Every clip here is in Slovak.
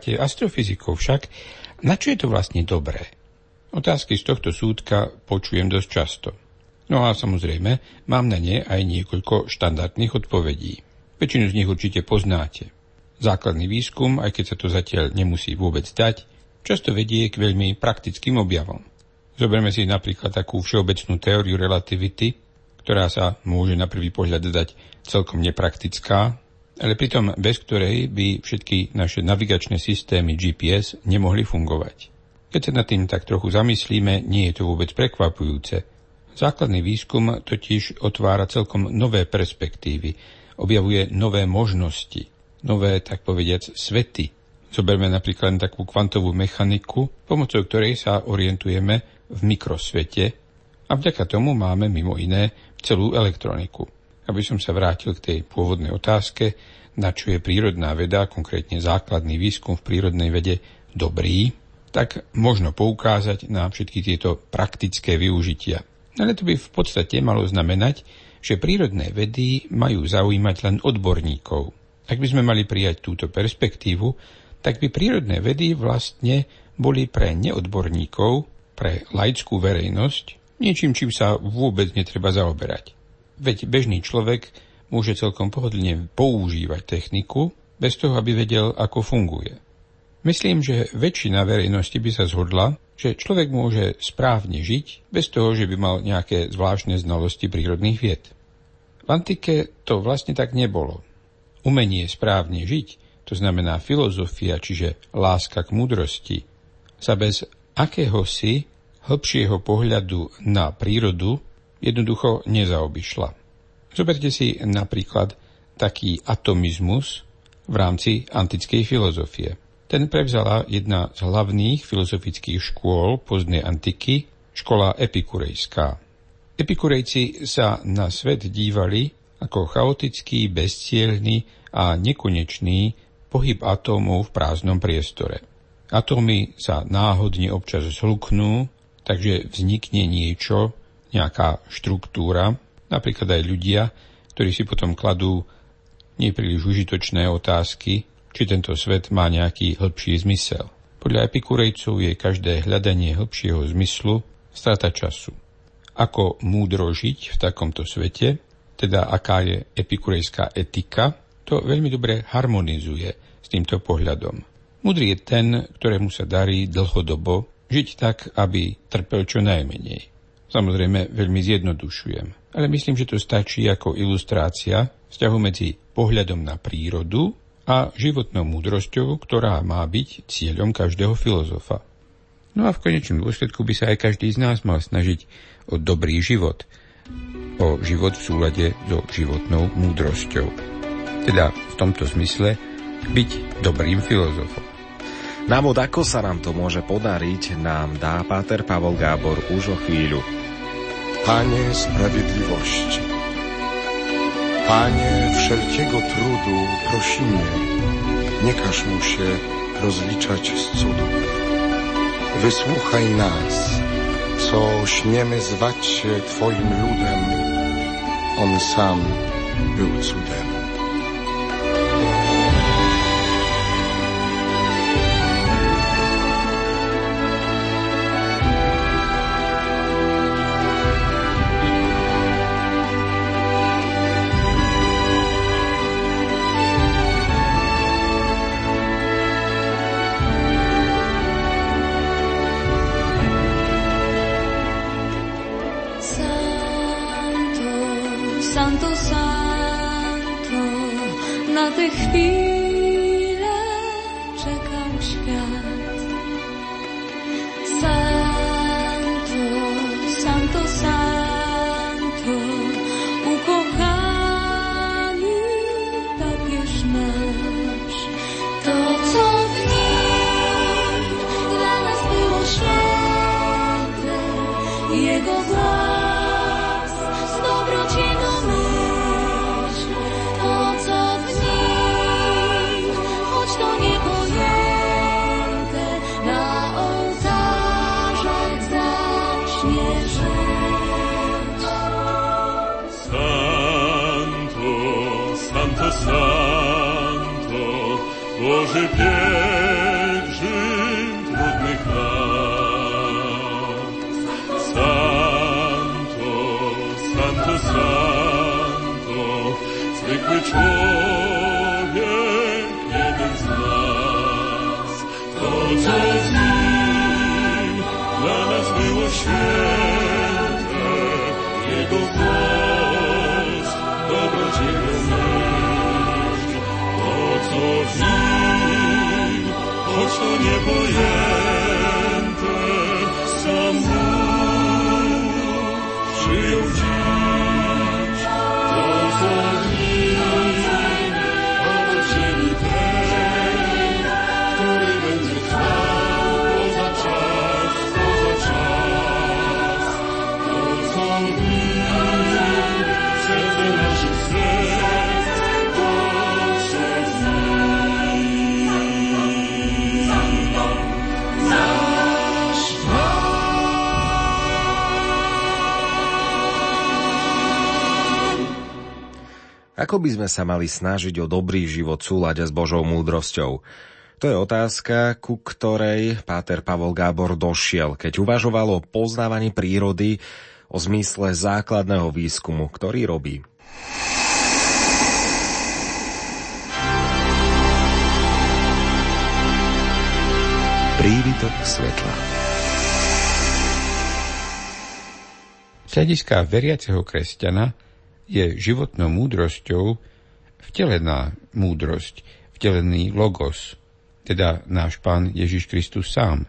zaoberáte astrofyzikou však, na čo je to vlastne dobré? Otázky z tohto súdka počujem dosť často. No a samozrejme, mám na ne aj niekoľko štandardných odpovedí. Väčšinu z nich určite poznáte. Základný výskum, aj keď sa to zatiaľ nemusí vôbec dať, často vedie k veľmi praktickým objavom. Zoberme si napríklad takú všeobecnú teóriu relativity, ktorá sa môže na prvý pohľad dať celkom nepraktická, ale pritom bez ktorej by všetky naše navigačné systémy GPS nemohli fungovať. Keď sa nad tým tak trochu zamyslíme, nie je to vôbec prekvapujúce – Základný výskum totiž otvára celkom nové perspektívy, objavuje nové možnosti, nové, tak povediac, svety. Zoberme napríklad takú kvantovú mechaniku, pomocou ktorej sa orientujeme v mikrosvete a vďaka tomu máme mimo iné celú elektroniku. Aby som sa vrátil k tej pôvodnej otázke, na čo je prírodná veda, konkrétne základný výskum v prírodnej vede, dobrý, tak možno poukázať na všetky tieto praktické využitia. Ale to by v podstate malo znamenať, že prírodné vedy majú zaujímať len odborníkov. Ak by sme mali prijať túto perspektívu, tak by prírodné vedy vlastne boli pre neodborníkov, pre laickú verejnosť, niečím, čím sa vôbec netreba zaoberať. Veď bežný človek môže celkom pohodlne používať techniku, bez toho, aby vedel, ako funguje. Myslím, že väčšina verejnosti by sa zhodla, že človek môže správne žiť bez toho, že by mal nejaké zvláštne znalosti prírodných vied. V antike to vlastne tak nebolo. Umenie správne žiť, to znamená filozofia, čiže láska k múdrosti, sa bez akéhosi hĺbšieho pohľadu na prírodu jednoducho nezaobišla. Zoberte si napríklad taký atomizmus v rámci antickej filozofie. Ten prevzala jedna z hlavných filozofických škôl pozdnej antiky, škola epikurejská. Epikurejci sa na svet dívali ako chaotický, bezcielný a nekonečný pohyb atómov v prázdnom priestore. Atómy sa náhodne občas zhluknú, takže vznikne niečo, nejaká štruktúra, napríklad aj ľudia, ktorí si potom kladú nepríliš užitočné otázky, či tento svet má nejaký hĺbší zmysel. Podľa epikurejcov je každé hľadanie hĺbšieho zmyslu strata času. Ako múdro žiť v takomto svete, teda aká je epikurejská etika, to veľmi dobre harmonizuje s týmto pohľadom. Múdry je ten, ktorému sa darí dlhodobo žiť tak, aby trpel čo najmenej. Samozrejme, veľmi zjednodušujem, ale myslím, že to stačí ako ilustrácia vzťahu medzi pohľadom na prírodu a životnou múdrosťou, ktorá má byť cieľom každého filozofa. No a v konečnom dôsledku by sa aj každý z nás mal snažiť o dobrý život, o život v súlade so životnou múdrosťou. Teda v tomto zmysle byť dobrým filozofom. Návod, ako sa nám to môže podariť, nám dá Páter Pavol Gábor už o chvíľu. Panie Sprawiedliwości, Panie wszelkiego trudu prosimy, nie każ mu się rozliczać z cudów. Wysłuchaj nas, co śmiemy zwać się Twoim ludem. On sam był cudem. zwykły człowiek, jeden z nas. To, co z nim dla nas było święte, Jego głos, dobroć Jego. To, co z nim, choć to niebo jest, Ako by sme sa mali snažiť o dobrý život súľade s Božou múdrosťou? To je otázka, ku ktorej Páter Pavol Gábor došiel, keď uvažoval o poznávaní prírody, o zmysle základného výskumu, ktorý robí. Prívitok svetla Z veriaceho kresťana je životnou múdrosťou vtelená múdrosť, vtelený logos, teda náš pán Ježiš Kristus sám.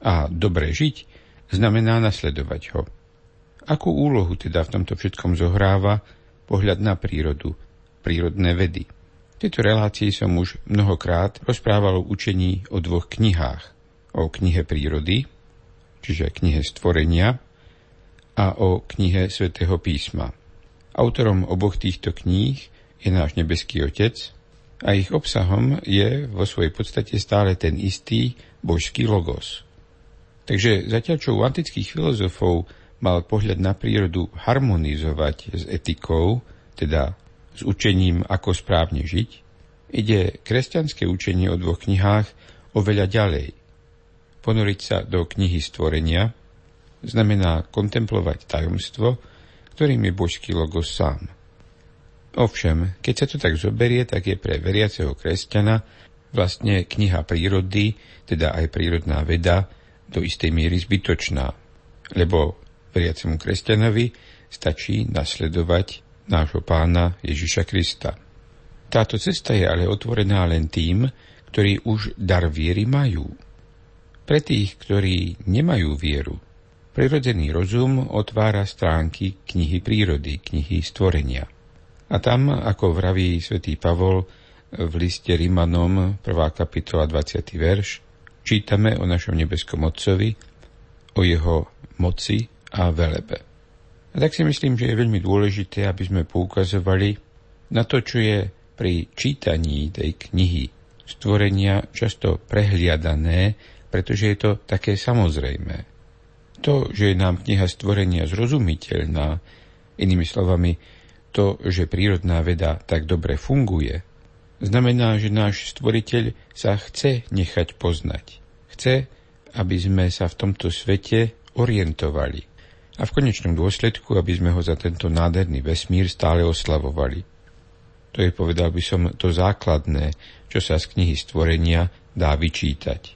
A dobre žiť znamená nasledovať ho. Akú úlohu teda v tomto všetkom zohráva pohľad na prírodu, prírodné vedy? V tejto relácii som už mnohokrát rozprával o učení o dvoch knihách. O knihe prírody, čiže knihe stvorenia, a o knihe svätého písma. Autorom oboch týchto kníh je náš nebeský Otec a ich obsahom je vo svojej podstate stále ten istý božský logos. Takže zatiaľ čo u antických filozofov mal pohľad na prírodu harmonizovať s etikou, teda s učením, ako správne žiť, ide kresťanské učenie o dvoch knihách oveľa ďalej. Ponoriť sa do knihy stvorenia znamená kontemplovať tajomstvo, ktorým je božský logos sám. Ovšem, keď sa to tak zoberie, tak je pre veriaceho kresťana vlastne kniha prírody, teda aj prírodná veda, do istej miery zbytočná, lebo veriacemu kresťanovi stačí nasledovať nášho pána Ježiša Krista. Táto cesta je ale otvorená len tým, ktorí už dar viery majú. Pre tých, ktorí nemajú vieru, Prirodzený rozum otvára stránky knihy prírody, knihy stvorenia. A tam, ako vraví svätý Pavol v liste Rimanom, 1. kapitola 20. verš, čítame o našom nebeskom Otcovi, o jeho moci a velebe. A tak si myslím, že je veľmi dôležité, aby sme poukazovali na to, čo je pri čítaní tej knihy stvorenia často prehliadané, pretože je to také samozrejme. To, že je nám kniha stvorenia zrozumiteľná, inými slovami, to, že prírodná veda tak dobre funguje, znamená, že náš stvoriteľ sa chce nechať poznať. Chce, aby sme sa v tomto svete orientovali a v konečnom dôsledku, aby sme ho za tento nádherný vesmír stále oslavovali. To je, povedal by som, to základné, čo sa z knihy stvorenia dá vyčítať.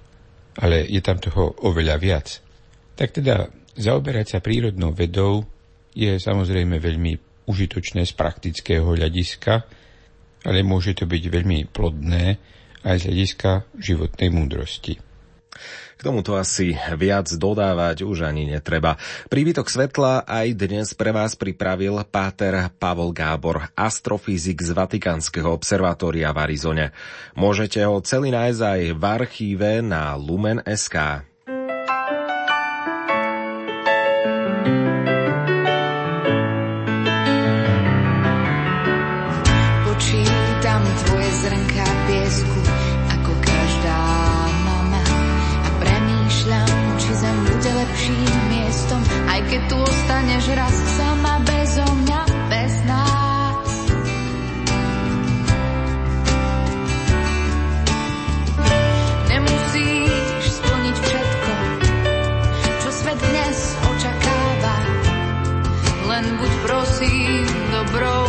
Ale je tam toho oveľa viac. Tak teda zaoberať sa prírodnou vedou je samozrejme veľmi užitočné z praktického hľadiska, ale môže to byť veľmi plodné aj z hľadiska životnej múdrosti. K tomuto asi viac dodávať už ani netreba. Príbytok svetla aj dnes pre vás pripravil páter Pavol Gábor, astrofyzik z Vatikánskeho observatória v Arizone. Môžete ho celý nájsť aj v archíve na lumen.sk. ostaneš raz sama bezo mňa, bez nás. Nemusíš splniť všetko, čo svet dnes očakáva, len buď prosím dobrou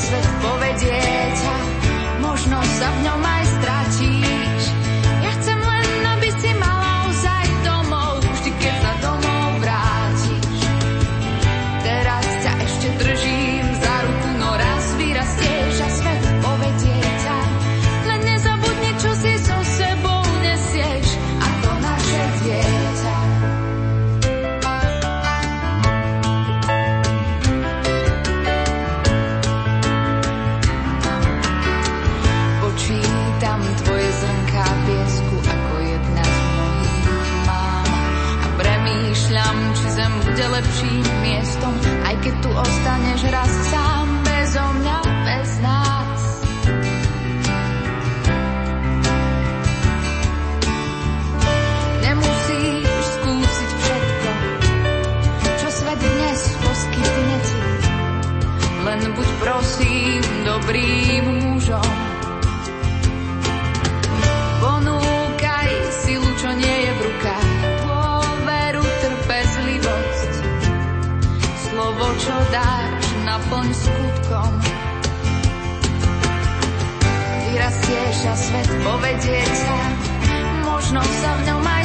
Christmas. Vyrastieš a svet povedie ťa, možno sa v ňom aj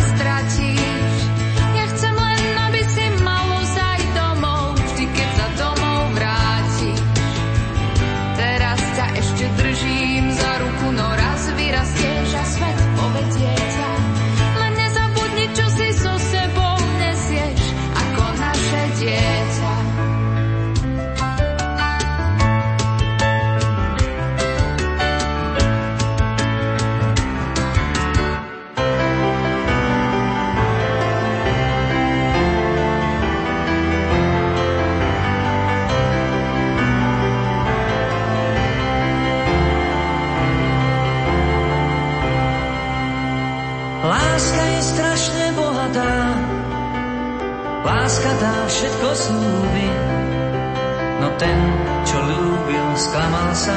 sklamal sa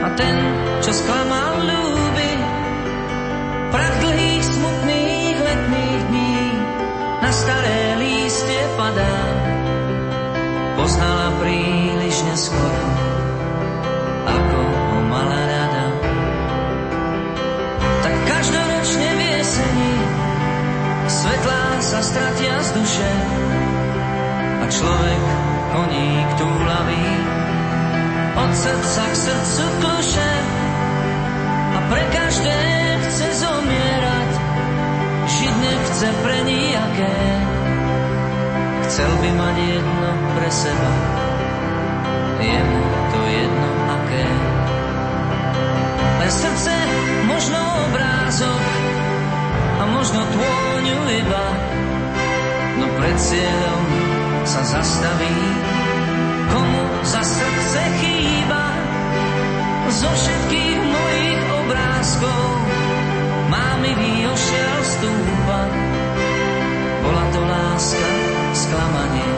a ten, čo sklamal, ľúbi. Prach dlhých, smutných letných dní na staré lístie padá. Poznala príliš neskoro, ako ho mala rada. Tak každoročne v jeseni svetlá sa stratia z duše a človek koník túlavý od srdca k srdcu kluše a pre každé chce zomierať. Žiť nechce pre nijaké chcel by mať jedno pre seba. Je to jedno aké. Len srdce, možno obrázok a možno tôňu iba, no pred cieľom sa zastaví, za srdce chýba. Zo všetkých mojich obrázkov má mi ošiel stúpa. Bola to láska, sklamanie,